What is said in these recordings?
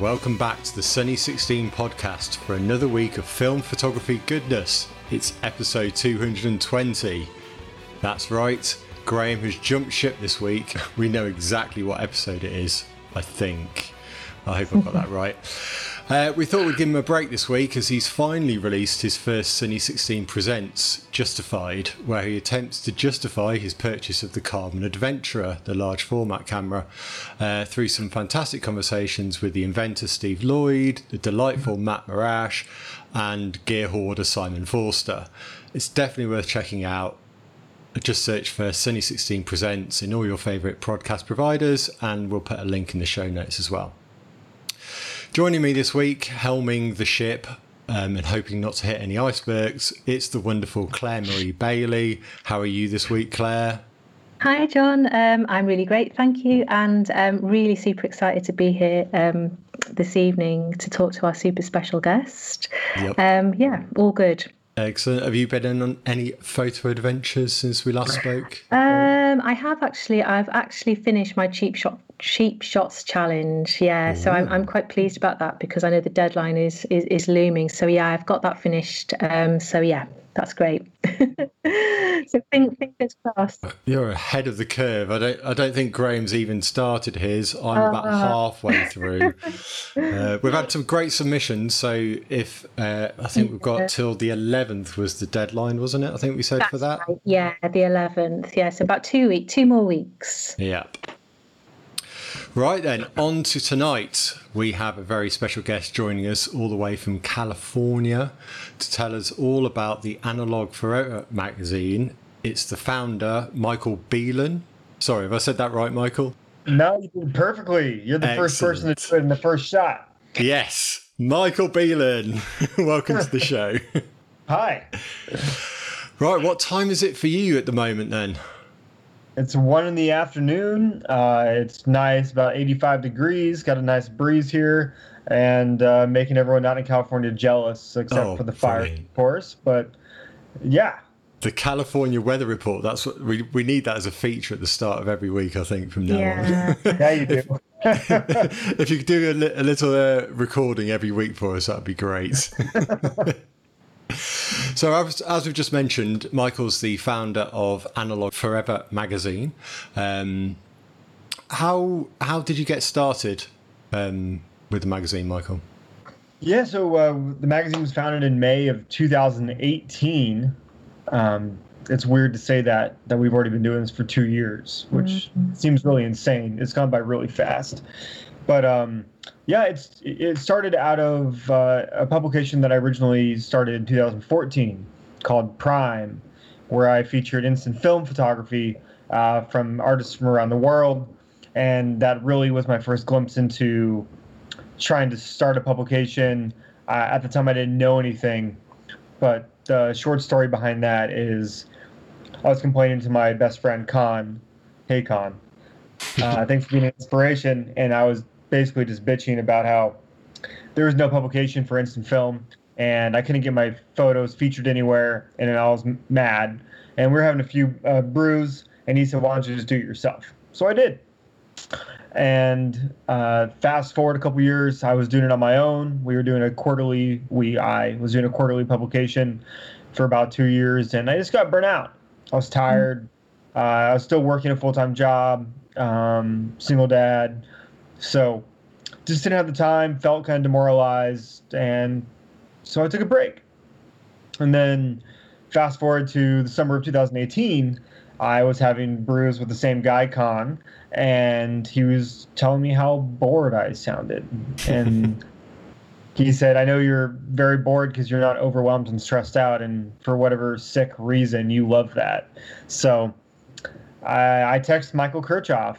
Welcome back to the Sunny 16 podcast for another week of film photography goodness. It's episode 220. That's right, Graham has jumped ship this week. We know exactly what episode it is, I think. I hope I've got that right. Uh, we thought we'd give him a break this week as he's finally released his first Sunny 16 Presents Justified, where he attempts to justify his purchase of the Carbon Adventurer, the large format camera, uh, through some fantastic conversations with the inventor Steve Lloyd, the delightful Matt Marrash, and gear hoarder Simon Forster. It's definitely worth checking out. Just search for Sunny 16 Presents in all your favourite podcast providers, and we'll put a link in the show notes as well. Joining me this week, helming the ship um, and hoping not to hit any icebergs, it's the wonderful Claire Marie Bailey. How are you this week, Claire? Hi, John. Um, I'm really great, thank you, and um, really super excited to be here um, this evening to talk to our super special guest. Yep. Um, yeah, all good. Excellent. Have you been on any photo adventures since we last spoke? Um, I have actually. I've actually finished my cheap shot cheap shots challenge. Yeah, Ooh. so I'm I'm quite pleased about that because I know the deadline is is, is looming. So yeah, I've got that finished. Um, so yeah, that's great. so fingers crossed. You're ahead of the curve. I don't. I don't think Graham's even started his. I'm uh, about halfway through. uh, we've had some great submissions. So if uh, I think we've got till the 11th was the deadline, wasn't it? I think we said That's for that. Right. Yeah, the 11th. Yeah, so about two week, two more weeks. Yeah. Right then, on to tonight. We have a very special guest joining us all the way from California to tell us all about the Analog Forever magazine. It's the founder, Michael Behlen. Sorry, have I said that right, Michael? No, you did perfectly. You're the Excellent. first person to do it in the first shot. Yes, Michael Behlen. Welcome to the show. Hi. Right, what time is it for you at the moment then? It's one in the afternoon. Uh, it's nice, about 85 degrees. Got a nice breeze here, and uh, making everyone out in California jealous, except oh, for the fire, of course. But yeah, the California weather report. That's what we we need that as a feature at the start of every week. I think from now yeah. on. yeah, you do. if you could do a, a little uh, recording every week for us, that'd be great. So, as, as, we've just mentioned, Michael's the founder of Analog Forever magazine. Um, how how did you get started um, with the magazine, Michael? Yeah, so uh, the magazine was founded in May of 2018. Um, it's weird to say that that we've already been doing this for two years, which mm-hmm. seems really insane. It's gone by really fast, but um, yeah, it's it started out of uh, a publication that I originally started in 2014 called Prime, where I featured instant film photography uh, from artists from around the world, and that really was my first glimpse into trying to start a publication. Uh, at the time, I didn't know anything, but the short story behind that is I was complaining to my best friend Con. Hey Con, uh, thanks for being an inspiration, and I was basically just bitching about how there was no publication for instant film and I couldn't get my photos featured anywhere, and I was mad. And we are having a few uh, brews, and he said, "Why don't you just do it yourself?" So I did. And uh, fast forward a couple years, I was doing it on my own. We were doing a quarterly. We I was doing a quarterly publication for about two years, and I just got burnt out. I was tired. Uh, I was still working a full time job, um, single dad so just didn't have the time, felt kind of demoralized, and so I took a break. And then fast forward to the summer of 2018, I was having brews with the same guy, Con, and he was telling me how bored I sounded. And he said, I know you're very bored because you're not overwhelmed and stressed out, and for whatever sick reason, you love that. So I, I texted Michael Kirchoff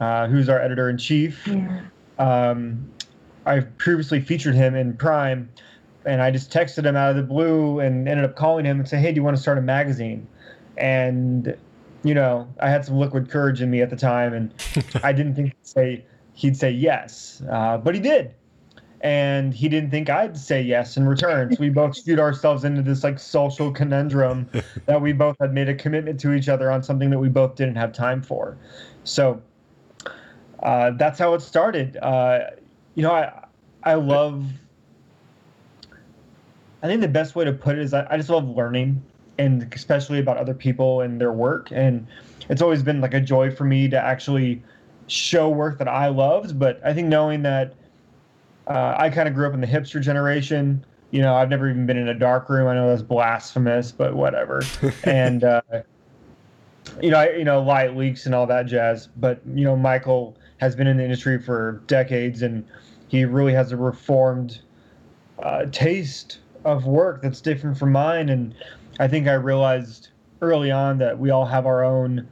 uh, who's our editor in chief. Yeah. Um, I've previously featured him in Prime, and I just texted him out of the blue and ended up calling him and said, "Hey, do you want to start a magazine?" And you know, I had some liquid courage in me at the time, and I didn't think he'd say he'd say yes, uh, but he did. And he didn't think I'd say yes in return. So we both skewed ourselves into this like social conundrum that we both had made a commitment to each other on something that we both didn't have time for. So uh, that's how it started. Uh, you know, I I love. I think the best way to put it is I, I just love learning, and especially about other people and their work. And it's always been like a joy for me to actually show work that I loved. But I think knowing that uh, I kind of grew up in the hipster generation. You know, I've never even been in a dark room. I know that's blasphemous, but whatever. and uh, you know, I, you know, light leaks and all that jazz. But you know, Michael has been in the industry for decades, and he really has a reformed uh, taste of work that's different from mine. And I think I realized early on that we all have our own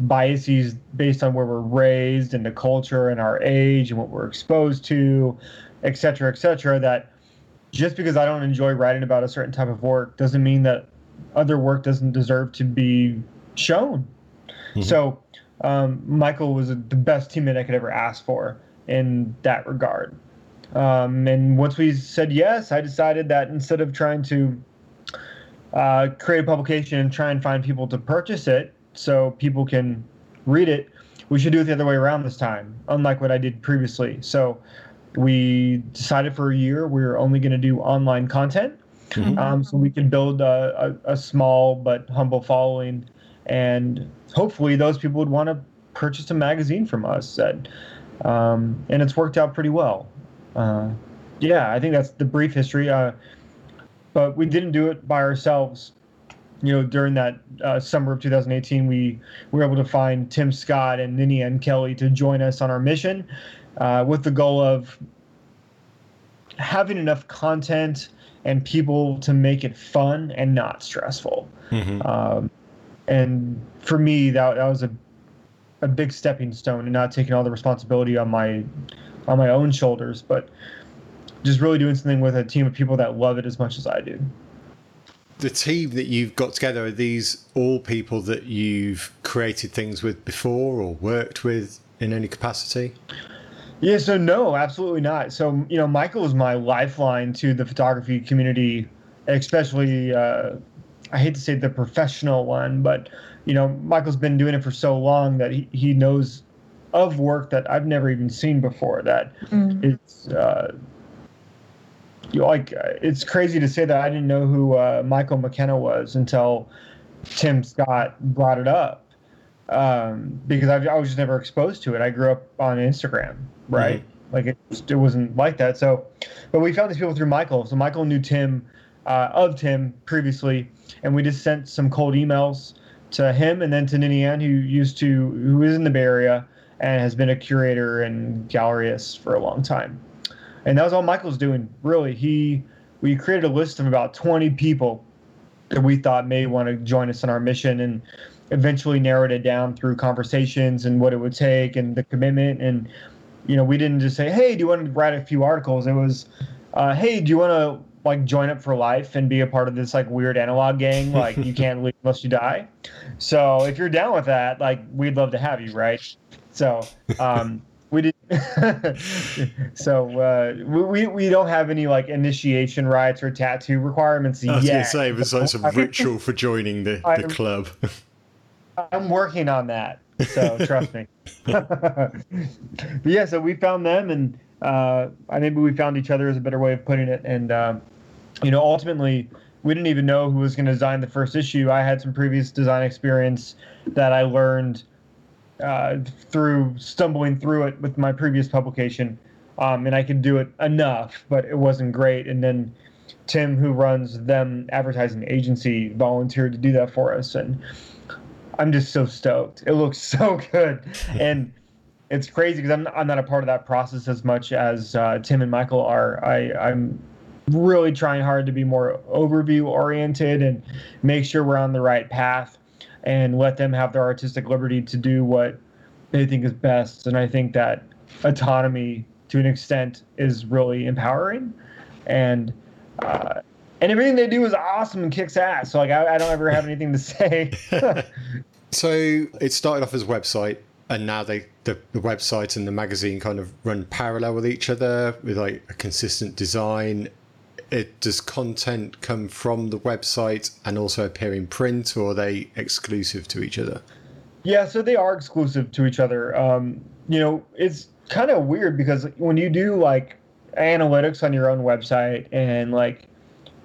biases based on where we're raised and the culture and our age and what we're exposed to, et cetera, et cetera. That just because I don't enjoy writing about a certain type of work doesn't mean that other work doesn't deserve to be shown. Mm-hmm. So um, Michael was the best teammate I could ever ask for in that regard. Um, and once we said yes, I decided that instead of trying to uh, create a publication and try and find people to purchase it so people can read it, we should do it the other way around this time, unlike what I did previously. So we decided for a year we were only going to do online content. Mm-hmm. Um, so we can build a, a, a small but humble following and hopefully those people would want to purchase a magazine from us. And, um, and it's worked out pretty well. Uh, yeah, I think that's the brief history. Uh, but we didn't do it by ourselves. You know, during that uh, summer of 2018, we were able to find Tim Scott and Ninian Kelly to join us on our mission uh, with the goal of having enough content and people to make it fun and not stressful. Mm-hmm. Um, and for me, that that was a a big stepping stone, and not taking all the responsibility on my on my own shoulders, but just really doing something with a team of people that love it as much as I do. The team that you've got together are these all people that you've created things with before or worked with in any capacity? Yeah, so no, absolutely not. So you know, Michael is my lifeline to the photography community, especially uh, I hate to say the professional one, but you know, Michael's been doing it for so long that he, he knows of work that I've never even seen before. That mm. it's uh, you know, like it's crazy to say that I didn't know who uh, Michael McKenna was until Tim Scott brought it up um, because I, I, was just never exposed to it. I grew up on Instagram, right? Mm-hmm. Like it, it wasn't like that. So, but we found these people through Michael. So Michael knew Tim uh, of Tim previously, and we just sent some cold emails to him and then to Ninian, who used to who is in the Bay Area and has been a curator and galleryist for a long time. And that was all Michael's doing. Really, he we created a list of about 20 people that we thought may want to join us in our mission, and eventually narrowed it down through conversations and what it would take and the commitment. And you know, we didn't just say, "Hey, do you want to write a few articles?" It was, uh, "Hey, do you want to like join up for life and be a part of this like weird analog gang. Like you can't leave unless you die. So if you're down with that, like we'd love to have you, right? So um, we did. so uh, we we don't have any like initiation rites or tattoo requirements I was yet. gonna say besides a ritual for joining the, the I'm, club. I'm working on that. So trust me. but yeah, so we found them and uh, I think we found each other is a better way of putting it. And um, you know, ultimately, we didn't even know who was going to design the first issue. I had some previous design experience that I learned uh, through stumbling through it with my previous publication, um, and I could do it enough, but it wasn't great. And then Tim, who runs them advertising agency, volunteered to do that for us, and I'm just so stoked. It looks so good, and it's crazy because I'm I'm not a part of that process as much as uh, Tim and Michael are. I I'm really trying hard to be more overview oriented and make sure we're on the right path and let them have their artistic liberty to do what they think is best. And I think that autonomy to an extent is really empowering. And, uh, and everything they do is awesome and kicks ass. So like I, I don't ever have anything to say. so it started off as a website and now they the, the website and the magazine kind of run parallel with each other with like a consistent design it does content come from the website and also appear in print, or are they exclusive to each other? Yeah, so they are exclusive to each other. Um, you know, it's kind of weird because when you do like analytics on your own website and like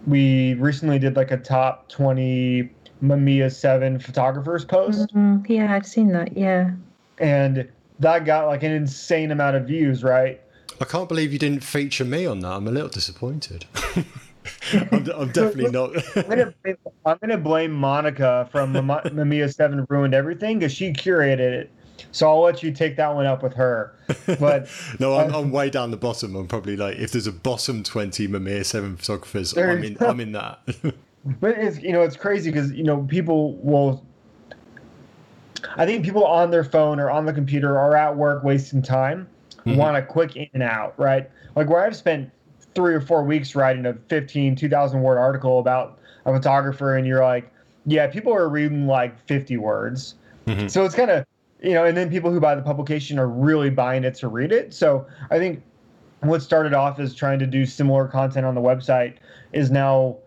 we recently did like a top 20 Mamiya 7 photographers post. Mm-hmm. Yeah, I've seen that. Yeah. And that got like an insane amount of views, right? I can't believe you didn't feature me on that. I'm a little disappointed. I'm, I'm, definitely not. I'm, gonna blame, I'm gonna blame Monica from Mamiya Seven ruined everything because she curated it. So I'll let you take that one up with her. But no, I'm, uh, I'm, way down the bottom. I'm probably like if there's a bottom twenty Mamiya Seven photographers, I'm in. I'm in that. but it's you know it's crazy because you know people will. I think people on their phone or on the computer or at work wasting time mm-hmm. want a quick in and out, right? Like where I've spent three or four weeks writing a 15, 2,000 word article about a photographer, and you're like, yeah, people are reading like 50 words. Mm-hmm. So it's kind of, you know, and then people who buy the publication are really buying it to read it. So I think what started off as trying to do similar content on the website is now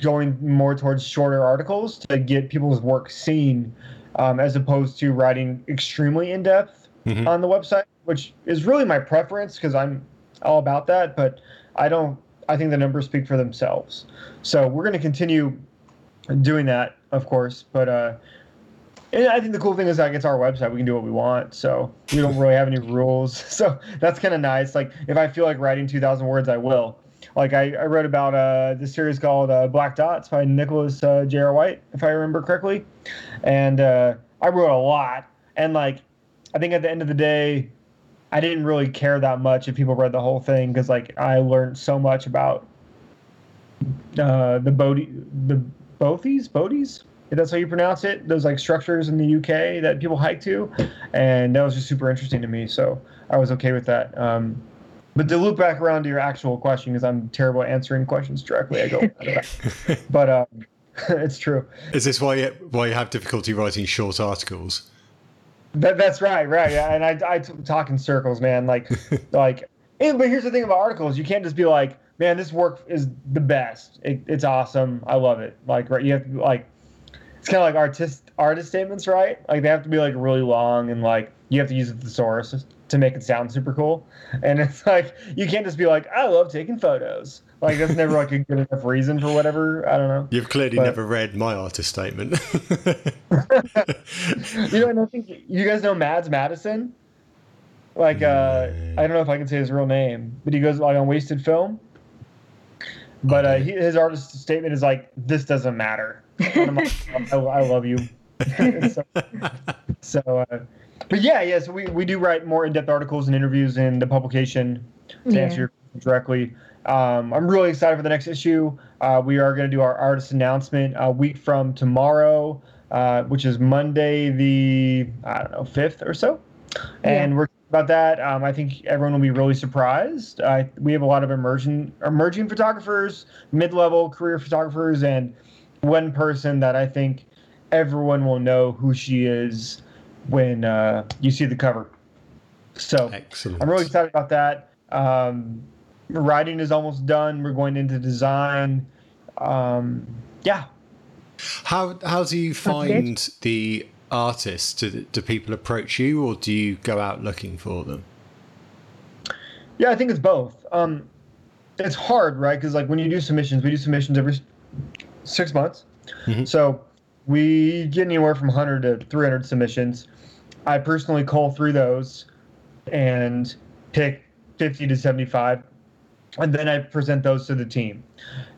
going more towards shorter articles to get people's work seen um, as opposed to writing extremely in depth mm-hmm. on the website, which is really my preference because I'm all about that. But I don't. I think the numbers speak for themselves. So we're going to continue doing that, of course. But uh, and I think the cool thing is that it's our website. We can do what we want. So we don't really have any rules. So that's kind of nice. Like if I feel like writing 2,000 words, I will. Like I, I wrote about uh, this series called uh, Black Dots by Nicholas uh, J.R. White, if I remember correctly. And uh, I wrote a lot. And like, I think at the end of the day, I didn't really care that much if people read the whole thing because like I learned so much about uh, the Bodhi, the Bothies, Bodies, if that's how you pronounce it. Those like structures in the UK that people hike to, and that was just super interesting to me. So I was okay with that. Um, but to loop back around to your actual question, because I'm terrible at answering questions directly, I go. but um, it's true. Is this why you, why you have difficulty writing short articles? That, that's right, right. Yeah, and I, I talk in circles, man. Like, like. And, but here's the thing about articles: you can't just be like, "Man, this work is the best. It, it's awesome. I love it." Like, right? You have to be like, it's kind of like artist artist statements, right? Like they have to be like really long and like you have to use a thesaurus to make it sound super cool. And it's like you can't just be like, "I love taking photos." Like that's never like a good enough reason for whatever. I don't know. You've clearly but, never read my artist statement. you know, and I think you guys know Mads Madison. Like, uh, I don't know if I can say his real name, but he goes like on Wasted Film. But uh, he, his artist statement is like, "This doesn't matter." Like, I, I, love you. so, so uh, but yeah, yeah. So we, we do write more in depth articles and interviews in the publication to yeah. answer your question directly. Um, I'm really excited for the next issue. Uh, we are going to do our artist announcement a week from tomorrow, uh, which is Monday, the I don't know fifth or so, and yeah. we're about that. Um, I think everyone will be really surprised. Uh, we have a lot of emerging emerging photographers, mid level career photographers, and one person that I think everyone will know who she is when uh, you see the cover. So Excellent. I'm really excited about that. Um, writing is almost done. We're going into design. Um, yeah. How how do you find the artists? Do, do people approach you, or do you go out looking for them? Yeah, I think it's both. Um, it's hard, right? Because like when you do submissions, we do submissions every six months. Mm-hmm. So we get anywhere from 100 to 300 submissions. I personally cull through those and pick 50 to 75 and then I present those to the team,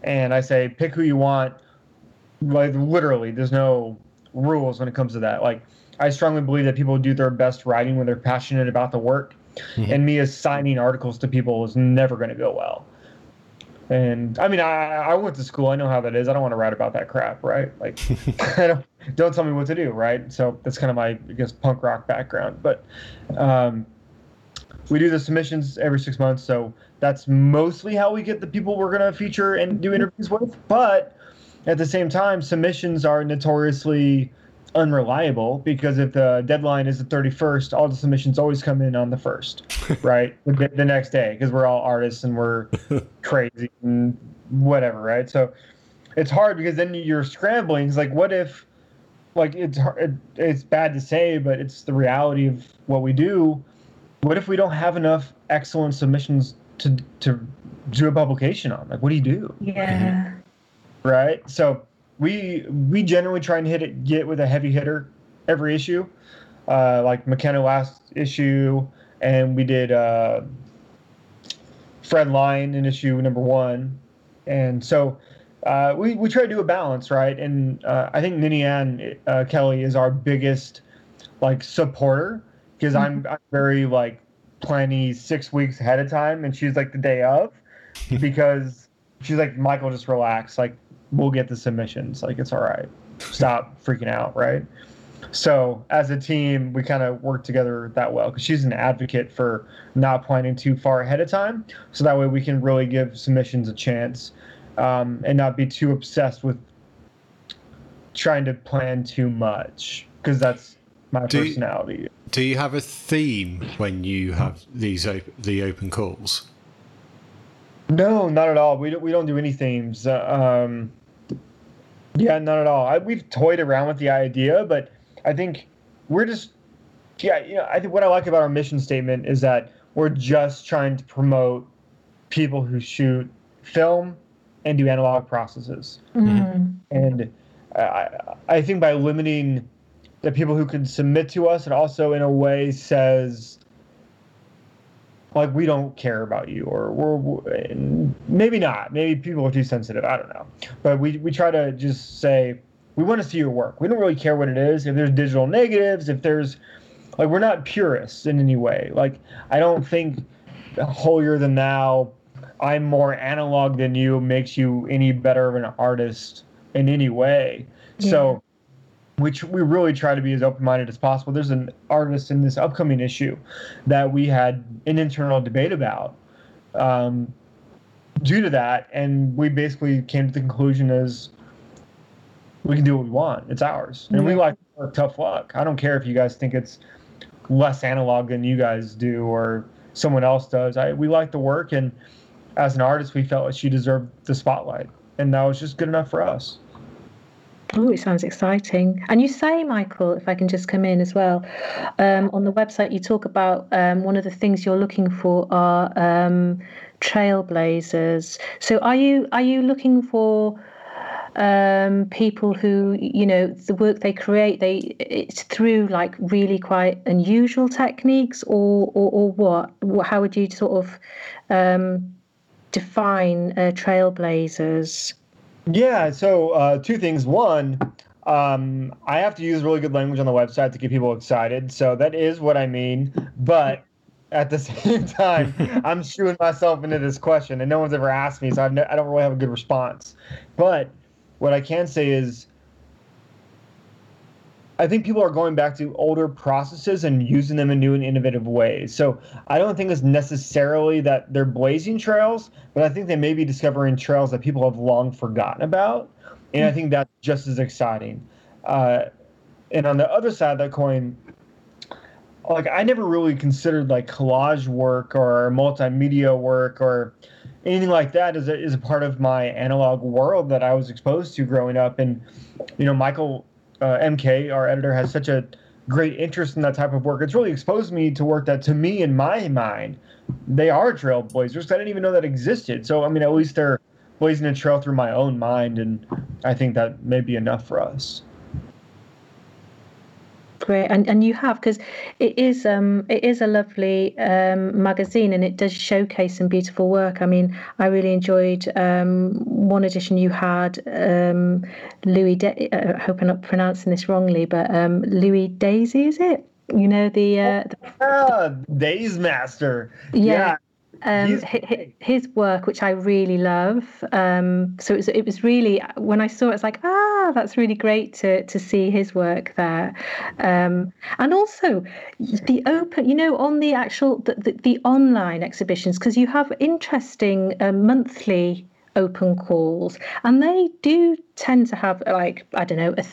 and I say pick who you want. Like literally, there's no rules when it comes to that. Like I strongly believe that people do their best writing when they're passionate about the work, mm-hmm. and me assigning articles to people is never going to go well. And I mean, I I went to school. I know how that is. I don't want to write about that crap, right? Like, I don't don't tell me what to do, right? So that's kind of my I guess punk rock background. But um, we do the submissions every six months, so that's mostly how we get the people we're going to feature and do interviews with. But at the same time, submissions are notoriously unreliable because if the deadline is the 31st, all the submissions always come in on the 1st, right? the, the, next day because we're all artists and we're crazy and whatever, right? So it's hard because then you're scrambling. It's like, what if, like, it's it, it's bad to say, but it's the reality of what we do what if we don't have enough excellent submissions to to do a publication on? Like, what do you do? Yeah. Right. So we we generally try and hit it get with a heavy hitter every issue. Uh, like McKenna last issue, and we did uh, Fred Lyon in issue number one, and so uh, we we try to do a balance, right? And uh, I think Ninian uh, Kelly is our biggest like supporter because I'm, I'm very like planning six weeks ahead of time, and she's like the day of because she's like Michael, just relax, like we'll get the submissions, like it's all right, stop freaking out, right? So as a team, we kind of work together that well because she's an advocate for not planning too far ahead of time, so that way we can really give submissions a chance um, and not be too obsessed with trying to plan too much because that's my Do you- personality. Do you have a theme when you have these op- the open calls? No, not at all. We don't, we don't do any themes. Uh, um, yeah, not at all. I, we've toyed around with the idea, but I think we're just yeah. You know, I think what I like about our mission statement is that we're just trying to promote people who shoot film and do analog processes. Mm. And I, I think by limiting the people who can submit to us, it also in a way says, like, we don't care about you, or we're and maybe not. Maybe people are too sensitive. I don't know. But we, we try to just say, we want to see your work. We don't really care what it is. If there's digital negatives, if there's, like, we're not purists in any way. Like, I don't think holier than thou, I'm more analog than you makes you any better of an artist in any way. So, which we really try to be as open-minded as possible. There's an artist in this upcoming issue that we had an internal debate about um, due to that, and we basically came to the conclusion as we can do what we want. It's ours, and we like tough luck. I don't care if you guys think it's less analog than you guys do or someone else does. I we like the work, and as an artist, we felt like she deserved the spotlight, and that was just good enough for us. Oh, it sounds exciting. And you say, Michael, if I can just come in as well, um, on the website you talk about um, one of the things you're looking for are um, trailblazers. So are you are you looking for um, people who you know the work they create they it's through like really quite unusual techniques or or, or what? How would you sort of um, define uh, trailblazers? Yeah, so uh, two things. One, um, I have to use really good language on the website to get people excited. So that is what I mean. But at the same time, I'm shooing myself into this question, and no one's ever asked me, so no, I don't really have a good response. But what I can say is, I think people are going back to older processes and using them in new and innovative ways. So I don't think it's necessarily that they're blazing trails, but I think they may be discovering trails that people have long forgotten about. And I think that's just as exciting. Uh, and on the other side of that coin, like I never really considered like collage work or multimedia work or anything like that as a, as a part of my analog world that I was exposed to growing up. And you know, Michael uh, MK, our editor, has such a great interest in that type of work. It's really exposed me to work that, to me, in my mind, they are trailblazers. I didn't even know that existed. So, I mean, at least they're blazing a trail through my own mind, and I think that may be enough for us. Great, and and you have because it is um it is a lovely um magazine and it does showcase some beautiful work. I mean, I really enjoyed um one edition you had um Louis. Da- uh, I hope I'm not pronouncing this wrongly, but um Louis Dazy is it? You know the uh, the Ah, Days Master. Yeah. Um, He's hi- hi- great. his work, which I really love. Um, so it was, it was really when I saw it, it's like ah, that's really great to to see his work there, um, and also the open, you know, on the actual the, the, the online exhibitions because you have interesting um, monthly open calls and they do tend to have like i don't know a th-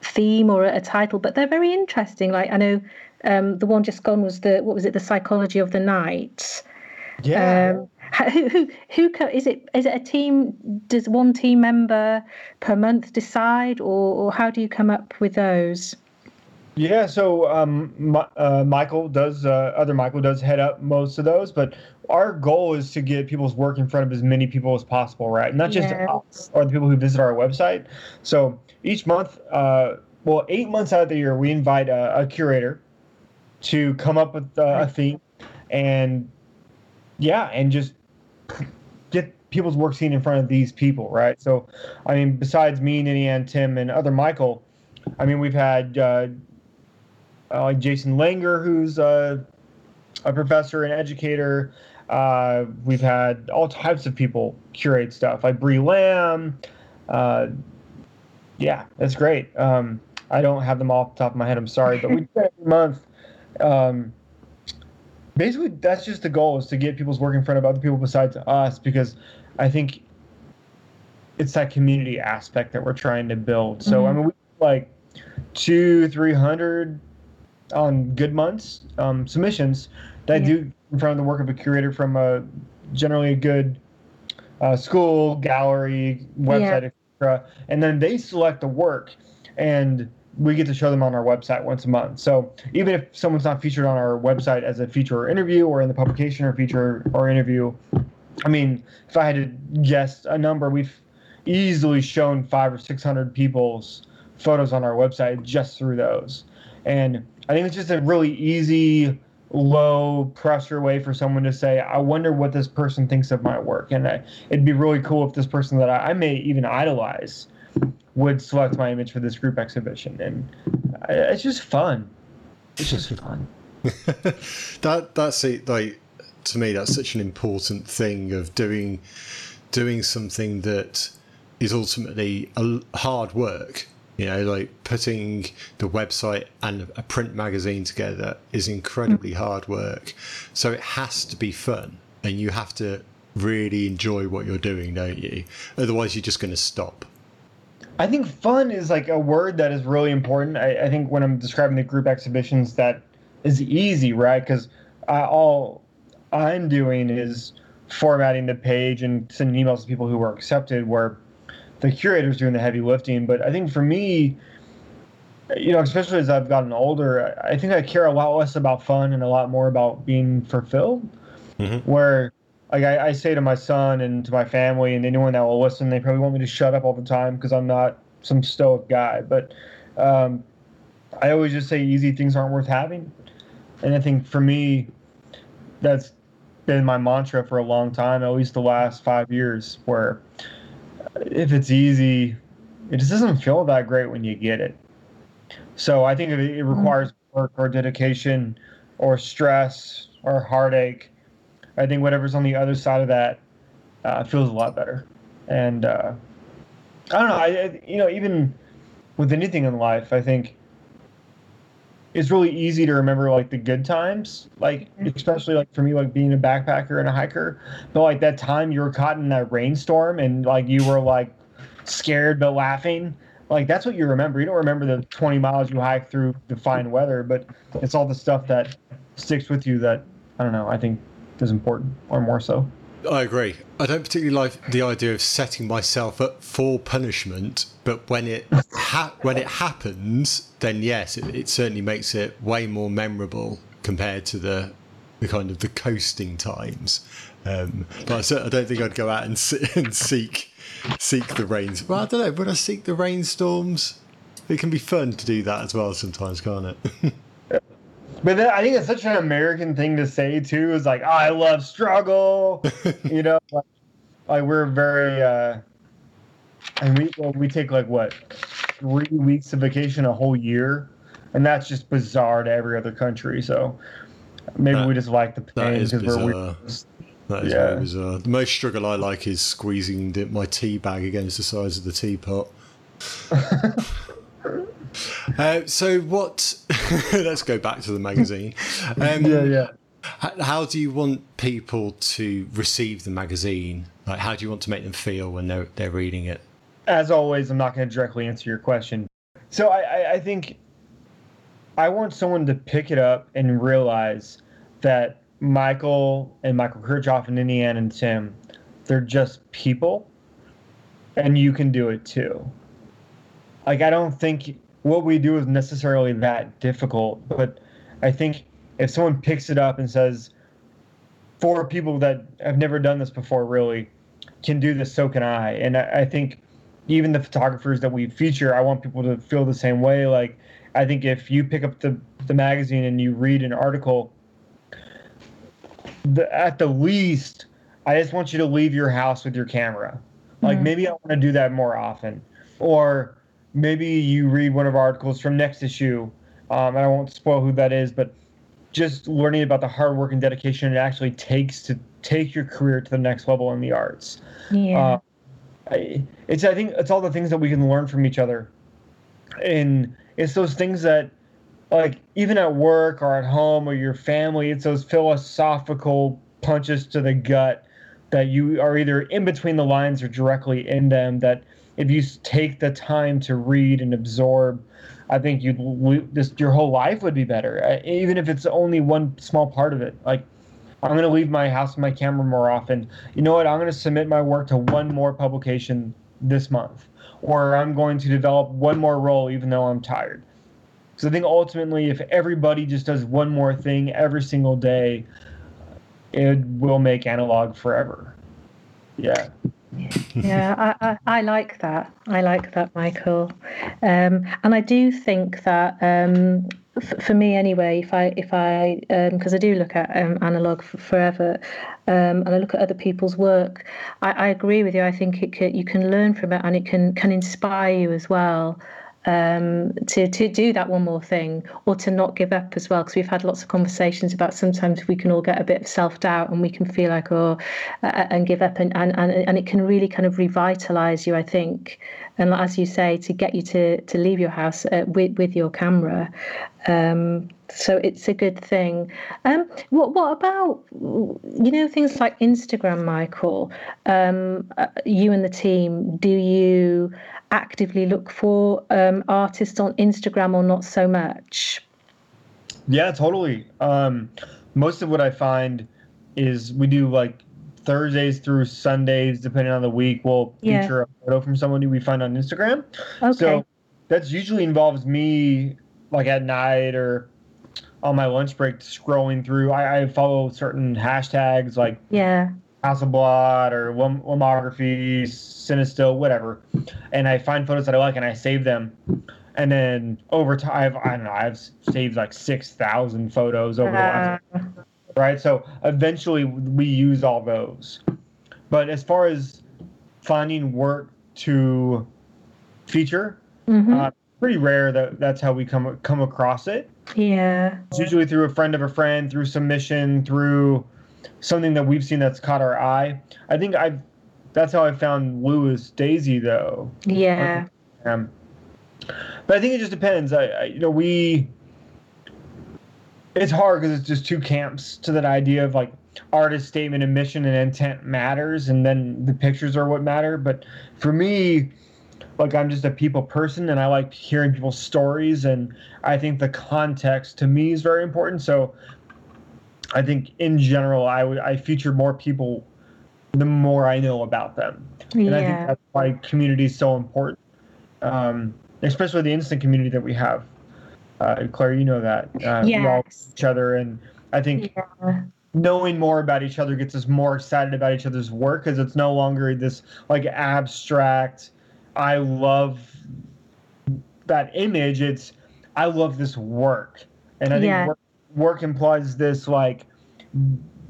theme or a, a title but they're very interesting like i know um, the one just gone was the what was it the psychology of the night Yeah. um, who who who co- is it? Is it a team? Does one team member per month decide, or or how do you come up with those? Yeah, so um, uh, Michael does, uh, other Michael does head up most of those, but our goal is to get people's work in front of as many people as possible, right? Not just yeah. us or the people who visit our website. So each month, uh, well, eight months out of the year, we invite a, a curator to come up with uh, a theme and, yeah, and just get people's work seen in front of these people, right? So, I mean, besides me, Nini, and Tim, and other Michael, I mean, we've had uh, uh, like Jason Langer, who's uh, a professor and educator. Uh, we've had all types of people curate stuff, like Brie Lamb. Uh, yeah, that's great. Um, I don't have them off the top of my head. I'm sorry, but we do every month. Um, basically, that's just the goal: is to get people's work in front of other people besides us, because I think it's that community aspect that we're trying to build. So mm-hmm. I mean, we like two, three hundred on good months um, submissions that yeah. do in front of the work of a curator from a generally a good uh, school, gallery, website, yeah. etc. And then they select the work, and we get to show them on our website once a month. So even if someone's not featured on our website as a feature or interview, or in the publication or feature or interview, I mean, if I had to guess a number, we've easily shown five or six hundred people's photos on our website just through those. And I think it's just a really easy, low pressure way for someone to say, I wonder what this person thinks of my work. And I, it'd be really cool if this person that I, I, may even idolize would select my image for this group exhibition. And it's just fun. It's just fun. that that's it. Like to me, that's such an important thing of doing doing something that is ultimately a hard work you know, like putting the website and a print magazine together is incredibly mm. hard work. So it has to be fun and you have to really enjoy what you're doing, don't you? Otherwise, you're just going to stop. I think fun is like a word that is really important. I, I think when I'm describing the group exhibitions, that is easy, right? Because all I'm doing is formatting the page and sending emails to people who were accepted, where the curator's doing the heavy lifting. But I think for me, you know, especially as I've gotten older, I think I care a lot less about fun and a lot more about being fulfilled. Mm-hmm. Where, like, I, I, say to my son and to my family and anyone that will listen, they probably want me to shut up all the time because I'm not some stoic guy. But um, I always just say easy things aren't worth having. And I think for me, that's been my mantra for a long time, at least the last five years, where if it's easy, it just doesn't feel that great when you get it. So I think if it requires work or dedication or stress or heartache, I think whatever's on the other side of that uh, feels a lot better. And uh, I don't know. I you know even with anything in life, I think it's really easy to remember like the good times, like especially like for me, like being a backpacker and a hiker. But like that time you were caught in that rainstorm and like you were like scared but laughing. Like that's what you remember. You don't remember the 20 miles you hiked through the fine weather, but it's all the stuff that sticks with you that I don't know. I think is important or more so. I agree. I don't particularly like the idea of setting myself up for punishment, but when it ha- when it happens, then yes, it, it, certainly makes it way more memorable compared to the the kind of the coasting times. Um, but I, I, don't think I'd go out and, and seek seek the rains. Well, I don't know. Would I seek the rainstorms? It can be fun to do that as well sometimes, can't it? But then I think it's such an American thing to say too. Is like, oh, I love struggle. you know, like, like, we're very. uh and we well, we take like what three weeks of vacation a whole year, and that's just bizarre to every other country. So maybe that, we just like the pain because we're weird. That is yeah. very bizarre. The most struggle I like is squeezing my tea bag against the sides of the teapot. Uh, so what? let's go back to the magazine. Um, yeah, yeah. How do you want people to receive the magazine? Like, how do you want to make them feel when they're they're reading it? As always, I'm not going to directly answer your question. So I, I, I think I want someone to pick it up and realize that Michael and Michael Kirchoff and Ninian and Tim, they're just people, and you can do it too. Like I don't think what we do is necessarily that difficult. But I think if someone picks it up and says, for people that have never done this before, really can do this, so can I. And I, I think even the photographers that we feature, I want people to feel the same way. Like, I think if you pick up the, the magazine and you read an article, the, at the least, I just want you to leave your house with your camera. Like, mm-hmm. maybe I want to do that more often. Or maybe you read one of our articles from next issue. Um, I won't spoil who that is, but just learning about the hard work and dedication it actually takes to take your career to the next level in the arts. Yeah. Uh, it's I think it's all the things that we can learn from each other, and it's those things that, like even at work or at home or your family, it's those philosophical punches to the gut that you are either in between the lines or directly in them. That if you take the time to read and absorb I think you'd just your whole life would be better, even if it's only one small part of it. Like, I'm going to leave my house with my camera more often. You know what? I'm going to submit my work to one more publication this month, or I'm going to develop one more roll, even though I'm tired. So I think ultimately, if everybody just does one more thing every single day, it will make analog forever. Yeah yeah, I, I, I, like that. I like that, Michael. Um, and I do think that um, f- for me anyway, if I if I because um, I do look at um, analog forever, um, and I look at other people's work, I, I agree with you. I think it can, you can learn from it, and it can can inspire you as well um, to to do that one more thing or to not give up as well because we've had lots of conversations about sometimes we can all get a bit of self doubt and we can feel like oh uh, and give up and, and and and it can really kind of revitalize you I think. And as you say to get you to to leave your house uh, with with your camera um, so it's a good thing. Um, what what about you know things like Instagram, Michael? Um, uh, you and the team, do you actively look for um, artists on Instagram or not so much? Yeah, totally. Um, most of what I find is we do like Thursdays through Sundays, depending on the week, we'll yeah. feature a photo from somebody we find on Instagram. Okay. So that's usually involves me like at night or on my lunch break scrolling through. I, I follow certain hashtags like yeah Hasselblad or Lomography, Cinestill, whatever, and I find photos that I like and I save them. And then over time, I've, I don't know, I've saved like six thousand photos over uh. the last. Right, so eventually we use all those. But as far as finding work to feature, mm-hmm. uh, pretty rare that that's how we come come across it. Yeah, it's usually through a friend of a friend, through submission, through something that we've seen that's caught our eye. I think I've that's how I found Louis Dazy though. Yeah. Um, but I think it just depends. I, I you know we it's hard because it's just two camps to that idea of like artist statement and mission and intent matters and then the pictures are what matter but for me like i'm just a people person and i like hearing people's stories and i think the context to me is very important so I think in general, I would I feature more people the more I know about them, and. I think that's why community is so important, um, especially the instant community that we have. Uh, Claire, you know that uh, yes. we all each other, and I think yeah. knowing more about each other gets us more excited about each other's work because it's no longer this like abstract. I love that image. It's I love this work, and I think work work implies this like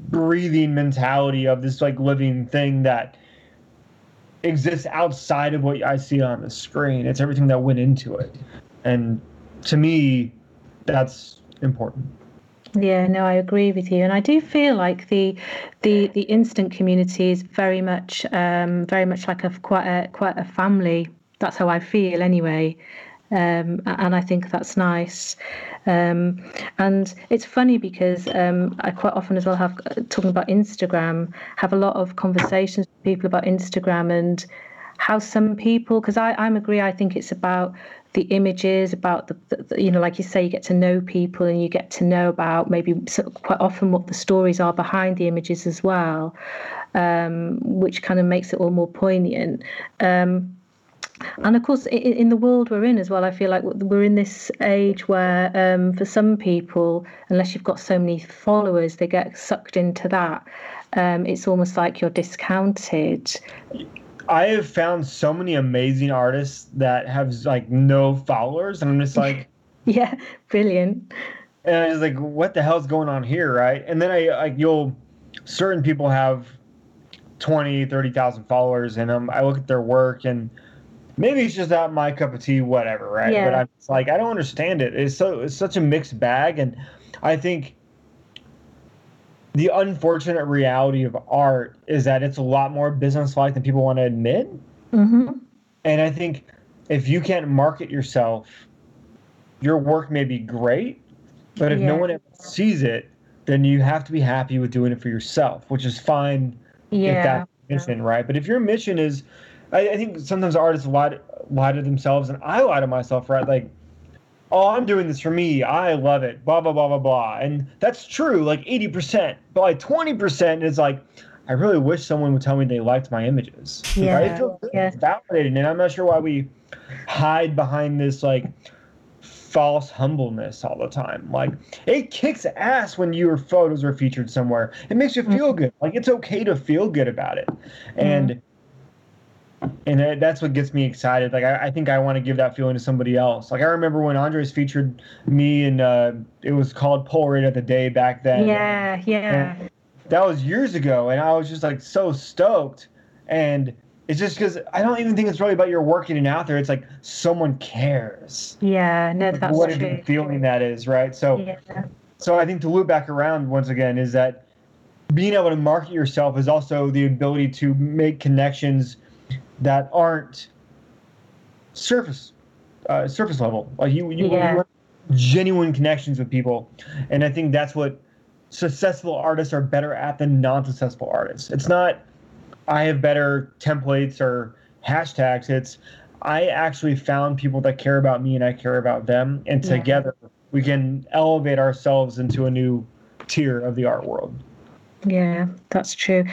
breathing mentality of this like living thing that exists outside of what I see on the screen. It's everything that went into it. And to me, that's important. Yeah, no, I agree with you, and I do feel like the the the instant community is very much um, very much like a quite a quite a family. That's how I feel anyway, um, and I think that's nice. Um, and it's funny because um, I quite often as well have talking about Instagram, have a lot of conversations with people about Instagram and how some people, because I I'm agree, I think it's about the images, about the, the, you know, like you say, you get to know people and you get to know about maybe quite often what the stories are behind the images as well, um, which kind of makes it all more poignant. Um, and of course in, the world we're in as well i feel like we're in this age where um, for some people unless you've got so many followers they get sucked into that um, it's almost like you're discounted i have found so many amazing artists that have like no followers and i'm just like yeah brilliant and i was like what the hell's going on here right and then i like you'll certain people have 20 30,000 followers and um, I look at their work and maybe it's just not my cup of tea, whatever, right? Yeah. But I'm like, I don't understand it. It's so it's such a mixed bag, and I think the unfortunate reality of art is that it's a lot more business-like than people want to admit. Mm-hmm. And I think if you can't market yourself, your work may be great, but if yeah. no one ever sees it, then you have to be happy with doing it for yourself, which is fine yeah. if that's your mission, right? But if your mission is I, I think sometimes artists lie, lie to themselves, and I lie to myself, right? Like, oh, I'm doing this for me. I love it. Blah blah blah blah blah, and that's true, like eighty percent. But like twenty percent is like, I really wish someone would tell me they liked my images. Yeah, right? it yeah. validated, and I'm not sure why we hide behind this like false humbleness all the time. Like it kicks ass when your photos are featured somewhere. It makes you feel mm-hmm. good. Like it's okay to feel good about it, and. Mm-hmm and that's what gets me excited. Like I, I think I want to give that feeling to somebody else. Like I remember when Andres featured me and uh, it was called Polaroid of the Day back then. Yeah, yeah. And that was years ago, and I was just like so stoked. And it's just because I don't even think it's really about your work getting out there. It's like someone cares. Yeah, no, that's what true. a good feeling that is, right? So, yeah. so I think to loop back around once again is that being able to market yourself is also the ability to make connections that aren't surface uh, surface level. Like you, you, yeah. you genuine connections with people, and I think that's what successful artists are better at than non-successful artists. It's not I have better templates or hashtags. It's I actually found people that care about me and I care about them, and yeah. together we can elevate ourselves into a new tier of the art world. Yeah, that's true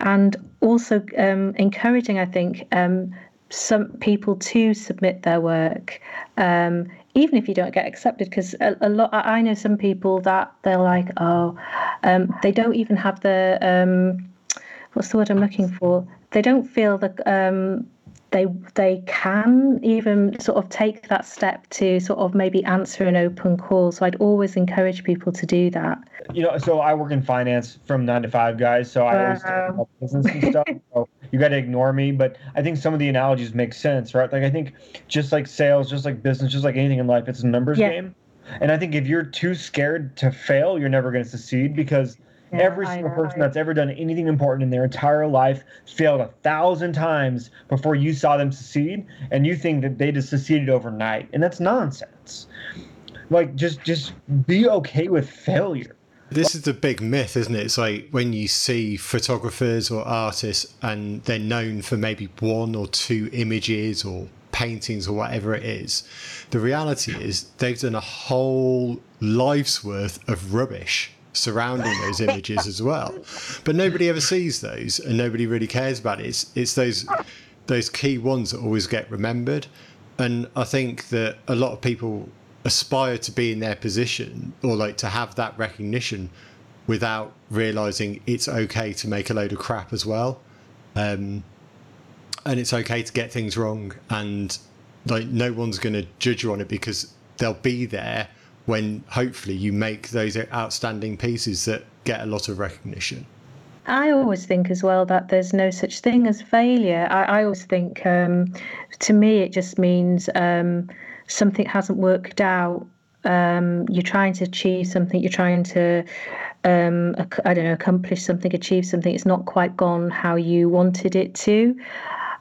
and also um, encouraging, I think, um, some people to submit their work, um, even if you don't get accepted. Because a, a, lot, I know some people that they're like, oh, um, they don't even have the um, what's the word I'm looking for? They don't feel the um, they they can even sort of take that step to sort of maybe answer an open call. So I'd always encourage people to do that. You know, so I work in finance from nine to five, guys. So I always business and stuff. so you got to ignore me, but I think some of the analogies make sense, right? Like I think just like sales, just like business, just like anything in life, it's a numbers yeah. game. And I think if you're too scared to fail, you're never going to succeed because yeah, Every single person that's ever done anything important in their entire life failed a thousand times before you saw them succeed, and you think that they just succeeded overnight, and that's nonsense. Like, just just be okay with failure. This is the big myth, isn't it? It's like when you see photographers or artists and they're known for maybe one or two images or paintings or whatever it is. The reality is they've done a whole life's worth of rubbish surrounding those images as well. But nobody ever sees those, and nobody really cares about it. It's it's those those key ones that always get remembered, and I think that a lot of people aspire to be in their position or like to have that recognition without realizing it's okay to make a load of crap as well. Um, and it's okay to get things wrong and like no one's going to judge you on it because they'll be there when hopefully you make those outstanding pieces that get a lot of recognition. I always think as well that there's no such thing as failure. I, I always think, um, to me, it just means um, something hasn't worked out. Um, you're trying to achieve something. You're trying to, um, I don't know, accomplish something, achieve something. It's not quite gone how you wanted it to.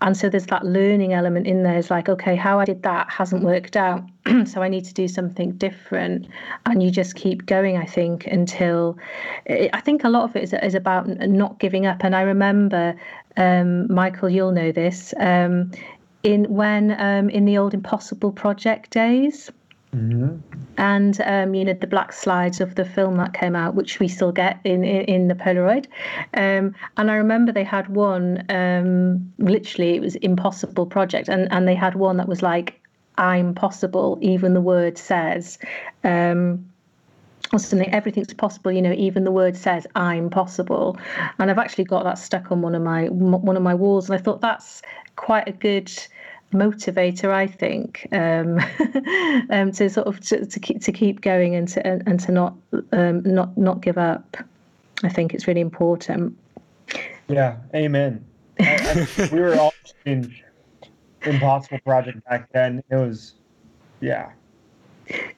And so there's that learning element in there. It's like, okay, how I did that hasn't worked out. so I need to do something different. And you just keep going, I think, until I think a lot of it is, is about not giving up. And I remember, um, Michael, you'll know this, um, in when um, in the old Impossible Project days. Mm-hmm. and um, you know the black slides of the film that came out, which we still get in in, in the Polaroid. Um, and I remember they had one, um, literally, it was impossible project, and and they had one that was like, "I'm possible," even the word says. Um, or something everything's possible you know even the word says i'm possible and i've actually got that stuck on one of my one of my walls and i thought that's quite a good motivator, I think, um, um, to sort of to, to, keep to keep going and to and, and to not um, not not give up. I think it's really important. Yeah, amen. I, I, we were all in Impossible Project back then. It was, yeah,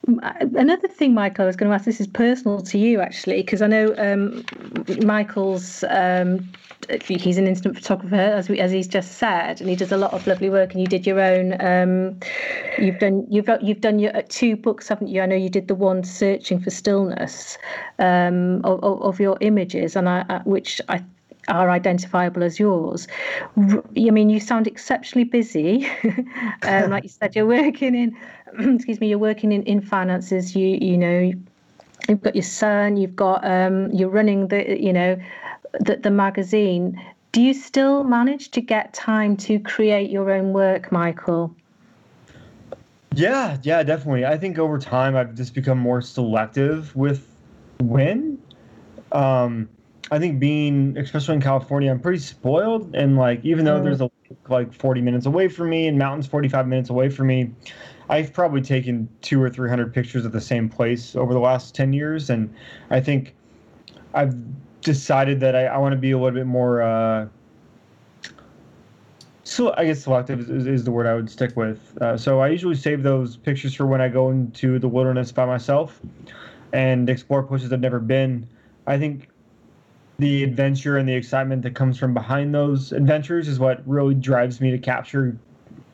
Another thing, Michael, I was going to ask. This is personal to you, actually, because I know um, Michael's. Um, he's an instant photographer, as we, as he's just said, and he does a lot of lovely work. And you did your own. Um, you've done you've you've done your uh, two books, haven't you? I know you did the one searching for stillness um, of, of, your images, and I, which I are identifiable as yours. I mean, you sound exceptionally busy. um, like you said, you're working in, excuse me, you're working in, in finances. You you know, you've got your son. You've got um, you're running the you know, the the magazine. Do you still manage to get time to create your own work, Michael? Yeah, yeah, definitely. I think over time I've just become more selective with when. Um, I think being, especially in California, I'm pretty spoiled. And like, even though there's a like 40 minutes away from me and mountains 45 minutes away from me, I've probably taken two or 300 pictures of the same place over the last 10 years. And I think I've decided that I, I want to be a little bit more, uh, so I guess selective is, is, the word I would stick with. Uh, so I usually save those pictures for when I go into the wilderness by myself and explore places I've never been. I think the adventure and the excitement that comes from behind those adventures is what really drives me to capture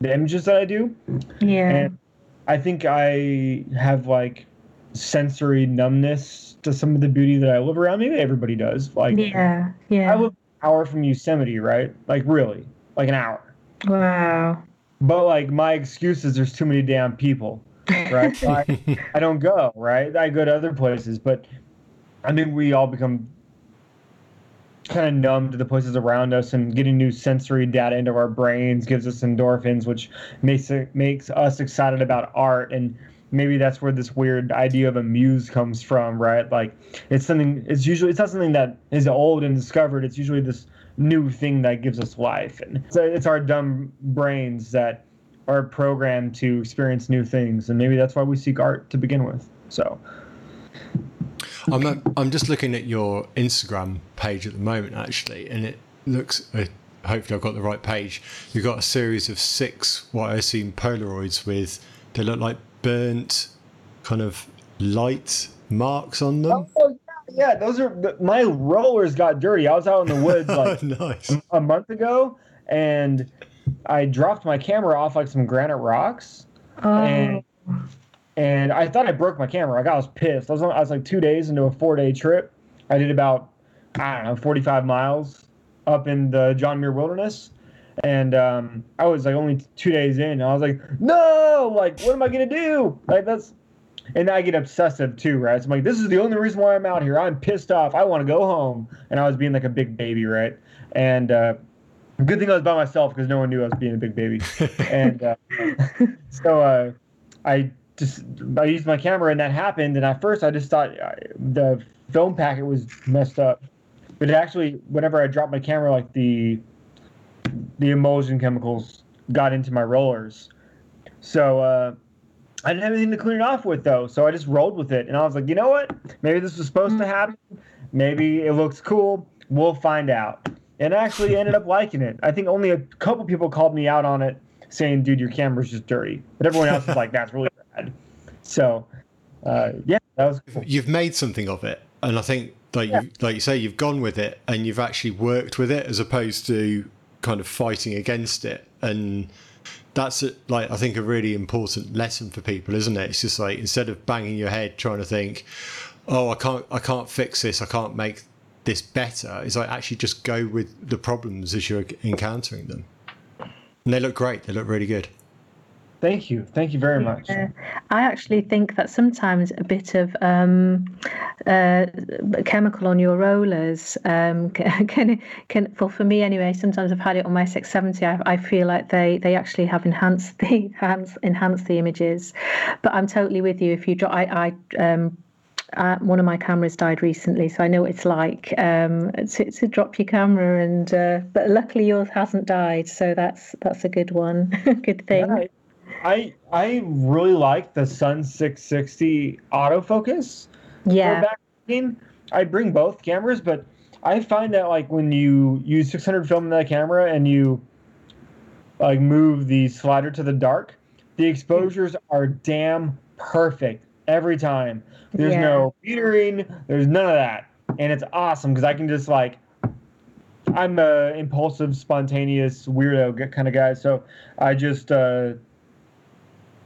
the images that I do. Yeah. And I think I have like sensory numbness to some of the beauty that I live around. Maybe everybody does. Like Yeah. Yeah. I live an hour from Yosemite, right? Like really. Like an hour. Wow. But like my excuse is there's too many damn people. Right. I, I don't go, right? I go to other places. But I mean we all become kind of numb to the places around us and getting new sensory data into our brains gives us endorphins which makes it makes us excited about art and maybe that's where this weird idea of a muse comes from right? Like it's something it's usually it's not something that is old and discovered it's usually this new thing that gives us life and so it's our dumb brains that are programmed to experience new things and maybe that's why we seek art to begin with so I'm a, I'm just looking at your Instagram page at the moment, actually, and it looks. Uh, hopefully, I've got the right page. You've got a series of six what I assume Polaroids with. They look like burnt, kind of light marks on them. Oh, yeah, those are my rollers got dirty. I was out in the woods like nice. a month ago, and I dropped my camera off like some granite rocks, oh. and and I thought I broke my camera. Like I was pissed. I was, I was like two days into a four day trip. I did about I don't know 45 miles up in the John Muir Wilderness, and um, I was like only two days in. And I was like, no, like what am I gonna do? Like that's, and I get obsessive too, right? So I'm like, this is the only reason why I'm out here. I'm pissed off. I want to go home, and I was being like a big baby, right? And uh, good thing I was by myself because no one knew I was being a big baby. and uh, so uh, I just I used my camera and that happened. And at first, I just thought uh, the film packet was messed up, but it actually, whenever I dropped my camera, like the the emulsion chemicals got into my rollers. So uh, I didn't have anything to clean it off with though, so I just rolled with it. And I was like, you know what? Maybe this was supposed to happen. Maybe it looks cool. We'll find out. And I actually ended up liking it. I think only a couple people called me out on it, saying, "Dude, your camera's just dirty." But everyone else was like, "That's really bad." So, uh, yeah, that was. Cool. You've made something of it, and I think, like yeah. you, like you say, you've gone with it, and you've actually worked with it, as opposed to kind of fighting against it. And that's a, like I think a really important lesson for people, isn't it? It's just like instead of banging your head trying to think, "Oh, I can't, I can't fix this. I can't make this better." Is like actually just go with the problems as you're encountering them. And they look great. They look really good. Thank you. Thank you very much. I actually think that sometimes a bit of um, uh, chemical on your rollers um, can, can, well, for me anyway, sometimes I've had it on my 670. I, I feel like they, they actually have enhanced the enhanced, enhanced the images. But I'm totally with you. If you drop, I, I um, uh, one of my cameras died recently, so I know what it's like um, to, to drop your camera. And uh, but luckily yours hasn't died, so that's that's a good one, good thing. I I really like the Sun 660 autofocus. Yeah. I bring both cameras, but I find that like when you use 600 film in that camera and you like move the slider to the dark, the exposures are damn perfect every time. There's yeah. no metering, there's none of that. And it's awesome because I can just like I'm a impulsive, spontaneous, weirdo kind of guy. So I just uh,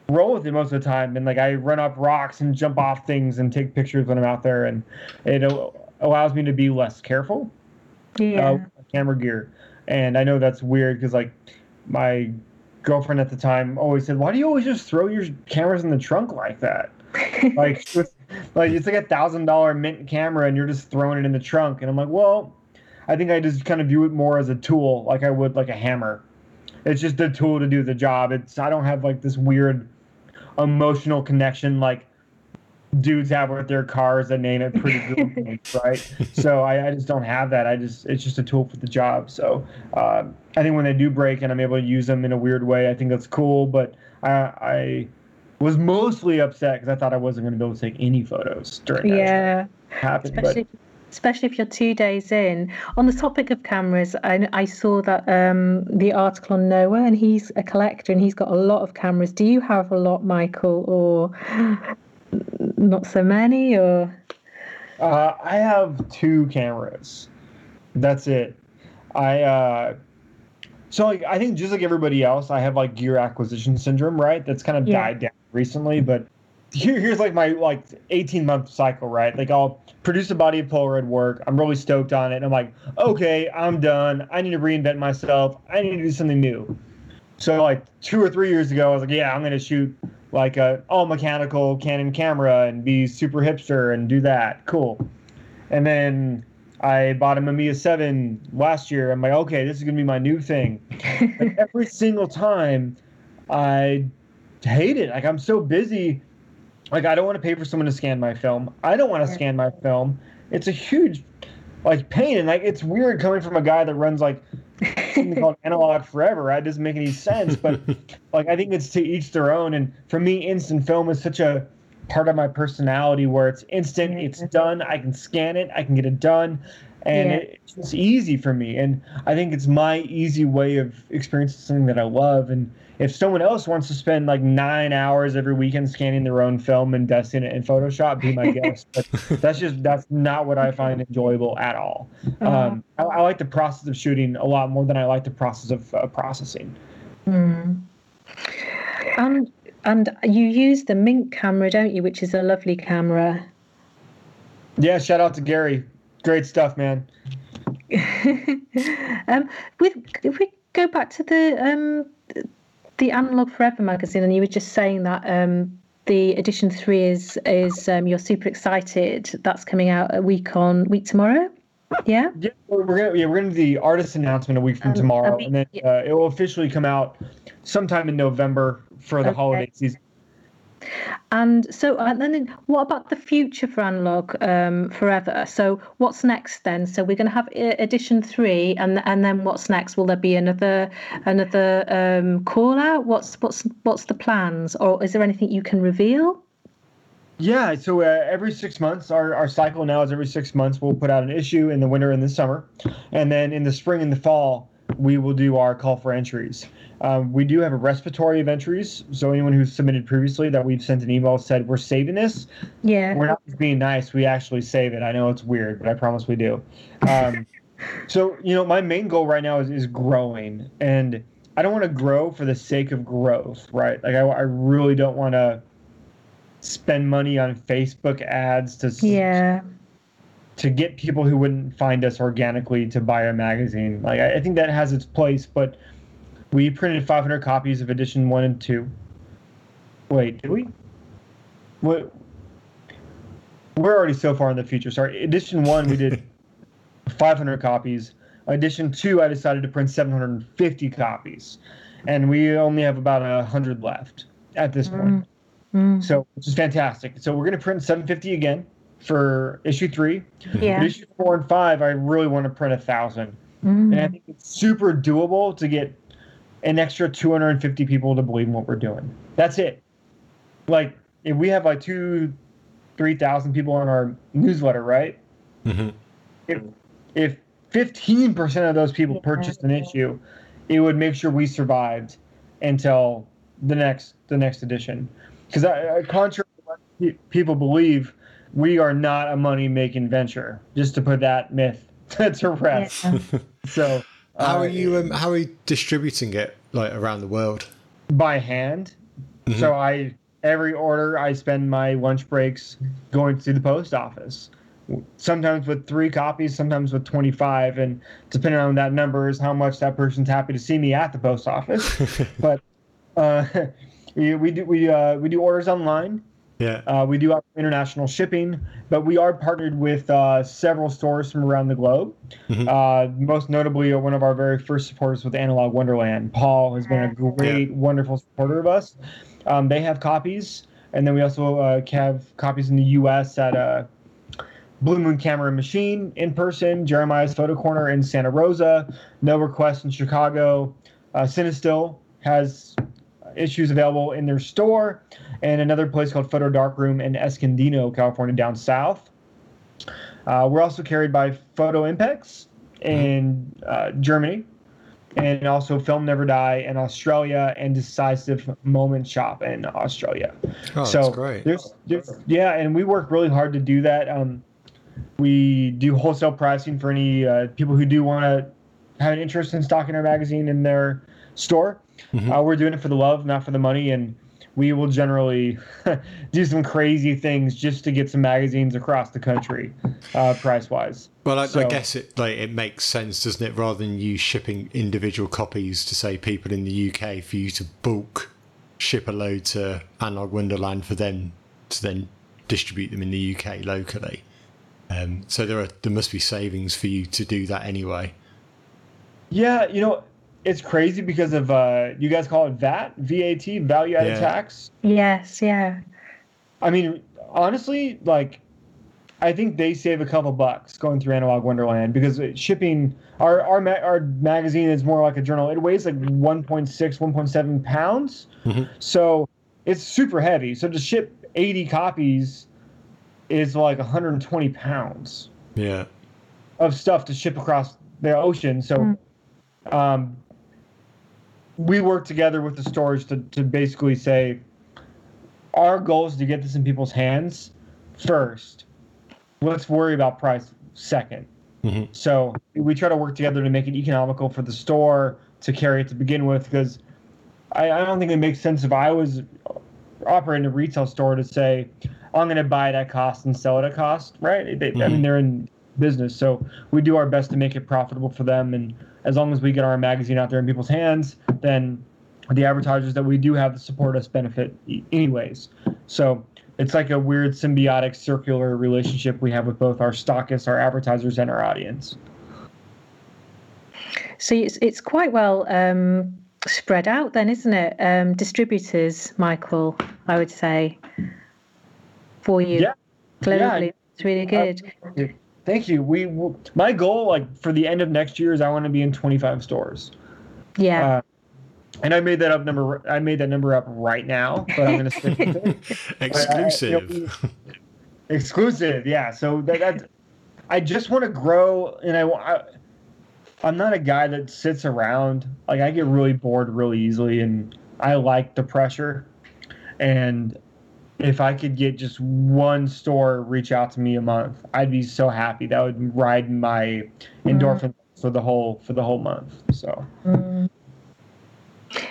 roll with it most of the time. And like I run up rocks and jump off things and take pictures when I'm out there, and it allows me to be less careful. Yeah. Uh, camera gear, and I know that's weird because like my girlfriend at the time always said, "Why do you always just throw your cameras in the trunk like that?" like, it's, like it's like a thousand dollar mint camera, and you're just throwing it in the trunk. And I'm like, well, I think I just kind of view it more as a tool, like I would like a hammer. It's just a tool to do the job. It's I don't have like this weird emotional connection like dudes have with their cars that name it pretty good right? So I, I, just don't have that. I just it's just a tool for the job. So uh, i think when they do break and i'm able to use them in a weird way i think that's cool but i i was mostly upset because i thought i wasn't going to be able to take any photos during that yeah. Happened especially, but especially if you're two days in. On the topic of cameras, I, I saw that um, the article on Noah, and he's a collector and he's got a lot of cameras. Do you have a lot, Michael, or not so many? Or uh, I have two cameras. That's it. I uh, so like I think just like everybody else, I have like gear acquisition syndrome, right? That's kind of yeah. died down recently, but here, here's like my like 18 month cycle, right? Like I'll produce a body of Polaroid work. I'm really stoked on it. And I'm like, okay, I'm done. I need to reinvent myself. I need to do something new. So like two or three years ago, I was like, yeah, I'm gonna shoot like a all mechanical Canon camera and be super hipster and do that. Cool. And then I bought a Mamiya 7 last year. I'm like, okay, this is gonna be my new thing. every single time, I hate it. Like I'm so busy like I don't want to pay for someone to scan my film. I don't want to yeah. scan my film. It's a huge like pain and like it's weird coming from a guy that runs like something called analog forever right it doesn't make any sense but like i think it's to each their own and for me instant film is such a part of my personality where it's instant it's done i can scan it i can get it done and yeah. it, it's easy for me and i think it's my easy way of experiencing something that i love and if someone else wants to spend like nine hours every weekend scanning their own film and dusting it in Photoshop, be my guest. But that's just that's not what I find enjoyable at all. Uh-huh. Um, I, I, like the process of shooting a lot more than I like the process of uh, processing. Mm. And and you use the Mint camera, don't you? Which is a lovely camera. Yeah, shout out to Gary. Great stuff, man. um, with if we go back to the um the Analog Forever magazine, and you were just saying that um, the edition three is is um, you're super excited. That's coming out a week on week tomorrow. Yeah. Yeah, we're gonna yeah we're gonna do the artist announcement a week from um, tomorrow, week, and then uh, it will officially come out sometime in November for the okay. holiday season. And so, and uh, then what about the future for Analog um, Forever? So, what's next then? So, we're going to have edition three, and and then what's next? Will there be another another um, call out? What's what's what's the plans, or is there anything you can reveal? Yeah, so uh, every six months, our, our cycle now is every six months. We'll put out an issue in the winter and the summer, and then in the spring and the fall, we will do our call for entries. Um, we do have a respiratory of entries. So anyone who's submitted previously that we've sent an email said we're saving this. Yeah. We're not just being nice. We actually save it. I know it's weird, but I promise we do. Um, so you know, my main goal right now is is growing, and I don't want to grow for the sake of growth, right? Like I, I really don't want to spend money on Facebook ads to yeah to get people who wouldn't find us organically to buy a magazine. Like I, I think that has its place, but we printed 500 copies of edition one and two. Wait, did we? What? We're already so far in the future. Sorry, edition one we did 500 copies. Edition two, I decided to print 750 copies, and we only have about a hundred left at this point. Mm. So, which is fantastic. So we're going to print 750 again for issue three. Yeah. But issue four and five, I really want to print a thousand, Mm. and I think it's super doable to get an extra 250 people to believe in what we're doing. That's it. Like if we have like two, three thousand people on our newsletter, right? Mhm. If if 15% of those people purchased an issue, it would make sure we survived until the next the next edition. Because contrary to what people believe, we are not a money making venture. Just to put that myth to rest. Yeah. So How uh, are you? Um, how are you distributing it like around the world? by hand? Mhm. So I every order I spend my lunch breaks going to the post office. Sometimes with three copies, sometimes with 25, and depending on that number is how much that person's happy to see me at the post office. but uh, we, we do we uh, we do orders online. Yeah. Uh, we do have international shipping, but we are partnered with uh, several stores from around the globe. Mhm. Uh, most notably, uh, one of our very first supporters with Analogue Wonderland. Paul has been a great, wonderful supporter of us. Um, they have copies, and then we also uh, have copies in the U.S. at uh, Blue Moon Camera and Machine in Portland, Jeremiah's Photo Corner in Santa Rosa, No Request in Chicago. Uh, Cinestill has issues available in their store, and another place called Photo Darkroom in Escondido, California, down south. Uh, we're also carried by Fotoimpex in uh, Germany, and also Film Never Die in Australia, and Decisive Moment Shop in Australia. Oh, so that's great. There's, there's, yeah, and we work really hard to do that. Um, we do wholesale pricing for any uh, people who do want to have an interest in stocking our magazine in their store. Mhm. Uh, we're doing it for the love, not for the money, and we will generally do some crazy things just to get some magazines across the country, uh, price wise. Well, I, I guess it like it makes sense, doesn't it? Rather than you shipping individual copies to say people in the UK for you to bulk ship a load to Analogue Wonderland for them to then distribute them in the UK locally. Um, so there are there must be savings for you to do that anyway. Yeah, you know, it's crazy because of uh, you guys call it VAT, VAT, value added Yeah. tax. Yes, yeah. I mean, honestly, like, I think they save a couple bucks going through Analogue Wonderland because shipping our our ma- our magazine is more like a journal. It weighs like 1.6, 1.7 pounds, Mhm. so it's super heavy. So to ship 80 copies is like 120 pounds Yeah. of stuff to ship across the ocean. So, um, we work together with the stores to, to basically say our goal is to get this in people's hands first. Let's worry about price second. Mhm. So we try to work together to make it economical for the store to carry it to begin with because I, I don't think it makes sense if I was operating a retail store to say I'm going to buy it at cost and sell it at cost, right? They, I Mhm. mean, they're in business, so we do our best to make it profitable for them. And as long as we get our magazine out there in people's hands, then the advertisers that we do have to support us benefit anyways. So it's like a weird symbiotic circular relationship we have with both our stockists, our advertisers, and our audience. So it's it's quite well um, spread out then, isn't it? Um, distributors, Michael, I would say, for you Yeah. globally. Yeah. It's really good. Thank you. We w- my goal, like for the end of next year, is I want to be in 25 stores. yeah. Uh, and I made that up number. I made that number up right now, but I'm going to stick with it. Exclusive. Exclusive, yeah. So that, that I just want to grow, and I, I I'm not a guy that sits around. Like I get really bored really easily, and I like the pressure. And if I could get just one store reach out to me a month, I'd be so happy. That would ride my endorphin for the whole for the whole month. So Mm.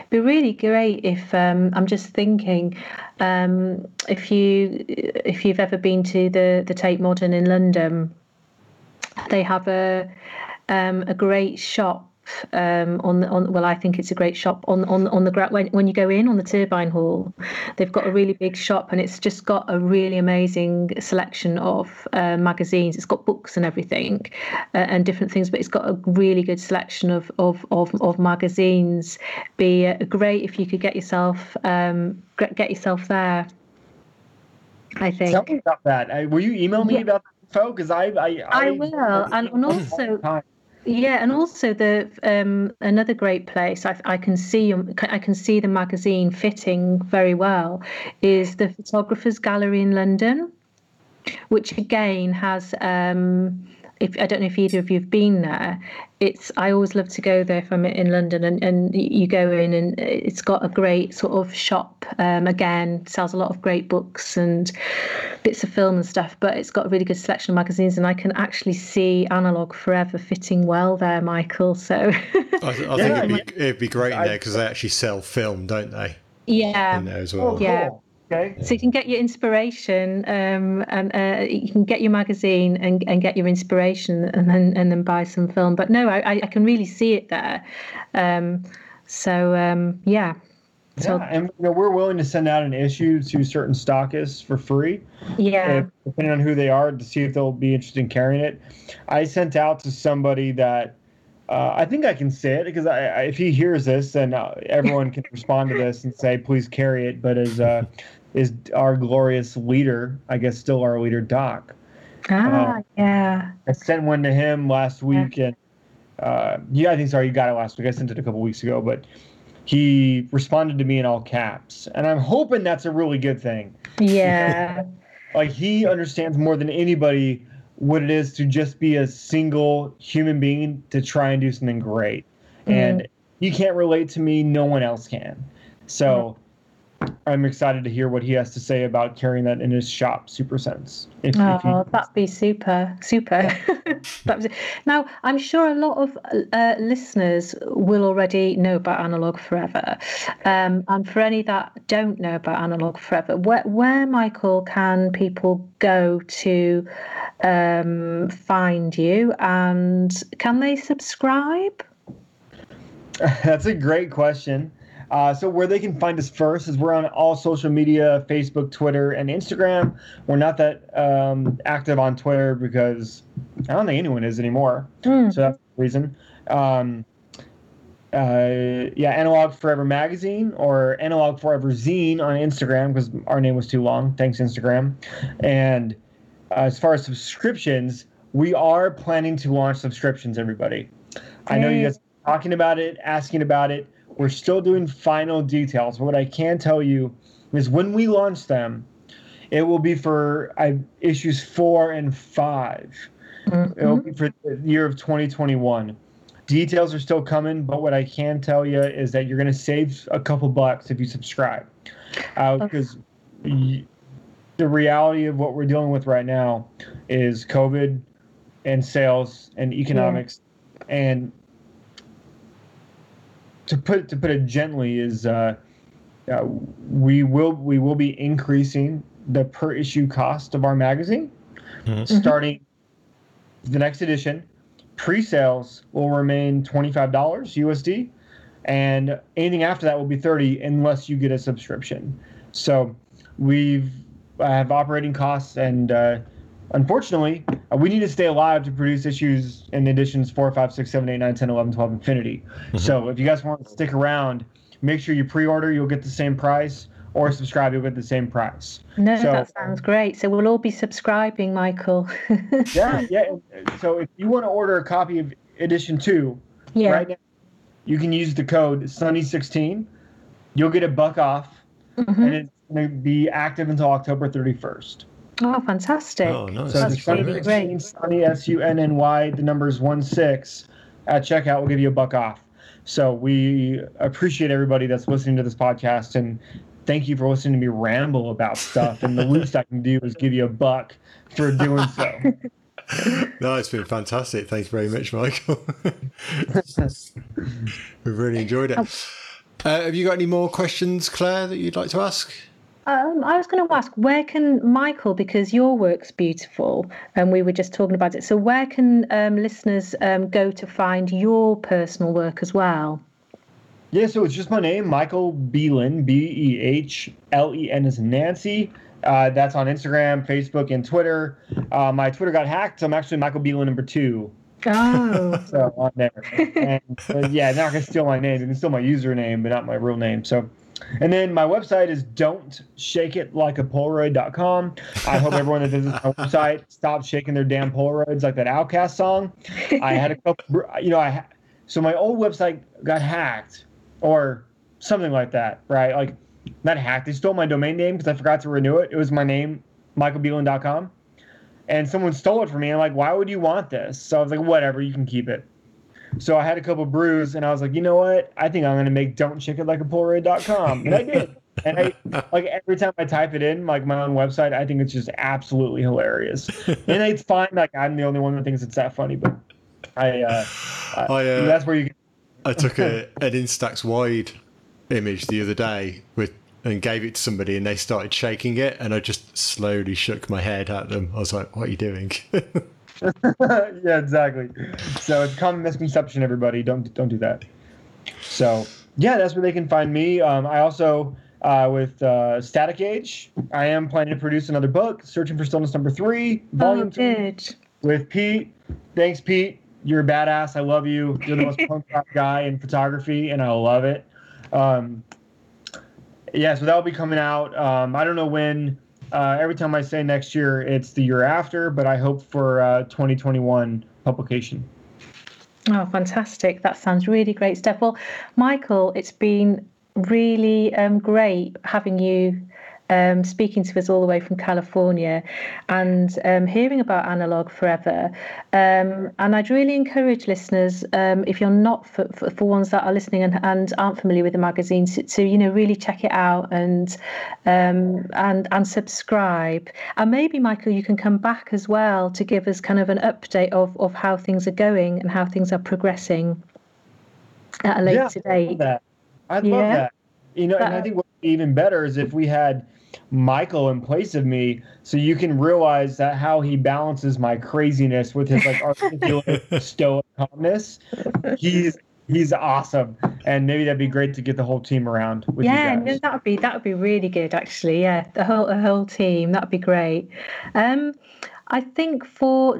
Be really great if um, I'm just thinking um, if you if you've ever been to the the Tate Modern in London, they have a um, a great shop um, on the on. Well, I think it's a great shop on on on the ground when when you go in on the Turbine Hall. They've got a really big shop, and it's just got a really amazing selection of uh, magazines. It's got books and everything, uh, and different things, but it's got a really good selection of of of, of magazines. Be uh, great if you could get yourself um, get yourself there. I think. Tell me about that. I, will you email me Yeah. about that info? Because I, I, I will, and, and also. Yeah, and also the um, another great place I, I can see I can see the magazine fitting very well is the Photographers Gallery in London, which again has. Um, if I don't know if either of you've been there, it's I always love to go there if I'm in London and, and you go in and it's got a great sort of shop. Um, again, sells a lot of great books and bits of film and stuff, but it's got a really good selection of magazines and I can actually see Analog Forever fitting well there, Michael. So I, th- I Yeah, think it'd be, it'd be great in there because they actually sell film, don't they? yeah. In there as Oh, well. Yeah. Okay. So you can get your inspiration, um, and uh, you can get your magazine and, and get your inspiration, and then and then buy some film. But no, I, I can really see it there. Um, so um, yeah, so yeah, and you know, we're willing to send out an issue to certain stockists for free, yeah, if, depending on who they are, to see if they'll be interested in carrying it. I sent out to somebody that uh, I think I can say it because I, I, if he hears this, then uh, everyone can respond to this and say, "Please carry it." But as uh, is our glorious leader, I guess, still our leader, Doc. ah, yeah, I sent one to him last week, and uh, yeah, I think sorry, you got it last week. I sent it a couple weeks ago, but he responded to me in all caps, and I'm hoping that's a really good thing. yeah, Like he understands more than anybody what it is to just be a single human being to try and do something great, and he can't relate to me. No one else can. So. I'm excited to hear what he has to say about carrying that in his shop, Supersense. If, if he- Oh, that'd be super, super. Now, I'm sure a lot of uh, listeners will already know about Analog Forever. Um, and for any that don't know about Analog Forever, where, where Michael, can people go to um, find you and can they subscribe? That's a great question. Uh, so where they can find us first is we're on all social media, Facebook, Twitter, and Instagram. We're not that um, active on Twitter because I don't think anyone is anymore. Hmm. So that's the reason. Um, uh, yeah, Analog Forever Magazine or Analog Forever Zine on Instagram because our name was too long. Thanks, Instagram. And uh, as far as subscriptions, we are planning to launch subscriptions, everybody. I know you guys are talking about it, asking about it. We're still doing final details. But what I can tell you is when we launch them, it will be for uh, issues four and 5 It'll be for the year of 2021. Details are still coming, but what I can tell you is that you're going to save a couple bucks if you subscribe. Uh, because the reality of what we're dealing with right now is COVID and sales and economics. And to put to put it gently, is uh, uh, we will we will be increasing the per issue cost of our magazine Mhm. starting the next edition. Pre-sales will remain twenty-five dollars USD, and anything after that will be thirty unless you get a subscription. So we've I have operating costs, and uh, unfortunately, uh, we need to stay alive to produce issues in editions 4, 5, 6, 7, 8, 9, 10, 11, 12, Infinity. So if you guys want to stick around, make sure you pre-order. You'll get the same price, or subscribe. You'll get the same price. No, So- that sounds great. So we'll all be subscribing, Michael. Yeah, yeah. So if you want to order a copy of edition two, yeah. right now, you can use the code Sunny16. You'll get a buck off, Mhm. and it's going to be active until October 31st. Oh, fantastic. Oh, nice. So That's the Sunny really 16, great. Sunny S U N N Y, the numbers one six at checkout will give you a buck off. So we appreciate everybody that's listening to this podcast and thank you for listening to me ramble about stuff. And the least I can do is give you a buck for doing so. No, it's been fantastic. Thanks very much, Michael. We've really enjoyed it. Uh, have you got any more questions, Claire, that you'd like to ask? Um, I was going to ask, where can Michael, because your work's beautiful, and we were just talking about it. So, where can um, listeners um, go to find your personal work as well? Yeah, so it's just my name, Michael Behlen, B E H L E N as Nancy. Uh, that's on Instagram, Facebook, and Twitter. Uh, my Twitter got hacked, so I'm actually Michael Behlen number two. Oh. so on there. And uh, yeah, now I can steal my name. They can steal my username, but not my real name. So, and then my website is don't shake it like a Polaroid.com. I hope everyone that visits my website stops shaking their damn Polaroids like that OutKast song. I had a couple, you know, I so my old website got hacked or something like that, right? Like not hacked. They stole my domain name because I forgot to renew it. It was my name, michaelbehlen.com. And someone stole it from me. I'm like, why would you want this? So I was like, whatever, you can keep it. So I had a couple brews and I was like, you know what? I think I'm gonna make don't chicken like a Polaroid.com. And I did. and I like every time I type it in, like my own website, I think it's just absolutely hilarious. And it's fine, like I'm the only one that thinks it's that funny, but I uh, I, uh that's where you get I took a, an Instax wide image the other day with and gave it to somebody and they started shaking it and I just slowly shook my head at them. I was like, What are you doing? yeah, exactly. So it's a common misconception, everybody. Don't don't do that. So yeah, that's where they can find me. Um, I also uh, with uh, Static Age, I am planning to produce another book, Searching for Stillness Number Three, Volume oh, with Pete. Thanks, Pete. You're a badass. I love you. You're the most punk rock guy in photography, and I love it. Um, yeah, so that'll be coming out. Um, I don't know when. Uh, every time I say next year, it's the year after, but I hope for uh, 2021 publication. Oh, fantastic. That sounds really great, Steph. Well, Michael, it's been really um, great having you um, speaking to us all the way from California and um, hearing about Analog Forever. Um, and I'd really encourage listeners, um, if you're not for, for, for, ones that are listening and, and aren't familiar with the magazine, to, to you know really check it out and um, and and subscribe. And maybe Michael, you can come back as well to give us kind of an update of of how things are going and how things are progressing at a later yeah, date. I'd love that. I'd yeah. love that. You know, and I think what's even better is if we had Michael in place of me, so you can realize that how he balances my craziness with his like articulate stoic calmness. He's he's awesome, and maybe that'd be great to get the whole team around. With yeah, no, that would be that would be really good actually. Yeah, the whole the whole team that'd be great. Um, I think for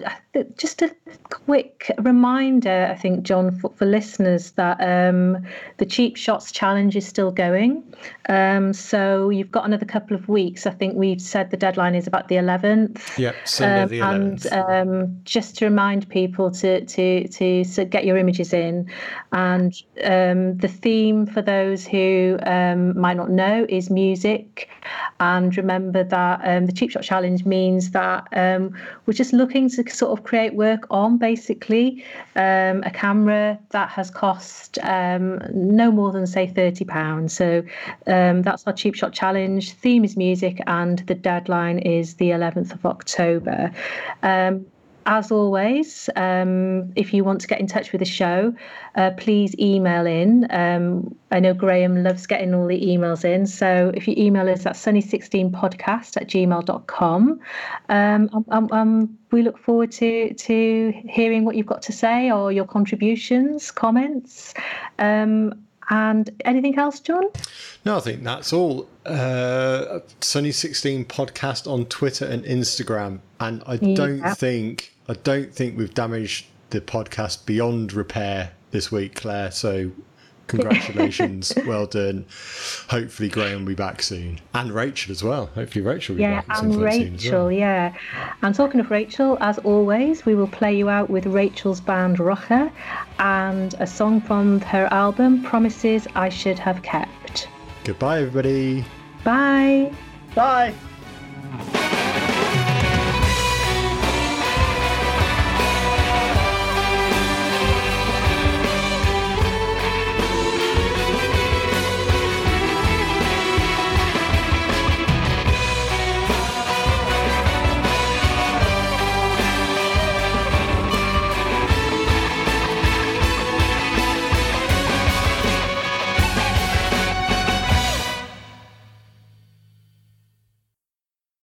just a quick reminder, I think, John, for, for listeners, that um, the Cheap Shots Challenge is still going. Um, so you've got another couple of weeks. I think we've said the deadline is about the 11th. Yep, Sunday um, the 11th. And um, just to remind people to, to, to, get your images in. And um, the theme for those who um, might not know is music. And remember that the Cheap Shot Challenge means that we're just looking to sort of create work on basically. Um, a camera that has cost um, no more than say 30 pounds. So um, that's our cheap shot challenge. Theme is music and the deadline is the 11th of october. Um, as always, um, if you want to get in touch with the show, uh, please email in. Um, I know Graham loves getting all the emails in. So if you email us at sunny16podcast at gmail.com, um, um, um, um, we look forward to, to hearing what you've got to say or your contributions, comments. Um, and anything else, John? No, I think that's all. Uh, Sunny16 podcast on Twitter and Instagram. And I don't think I don't think we've damaged the podcast beyond repair this week, Claire. So congratulations, well done. Hopefully Graham will be back soon, and Rachel as well. Hopefully Rachel will be yeah, back. and Rachel, well. yeah. And talking of Rachel, as always, we will play you out with Rachel's band Rocha and a song from her album Promises I Should Have Kept. Goodbye, everybody. Bye. Bye.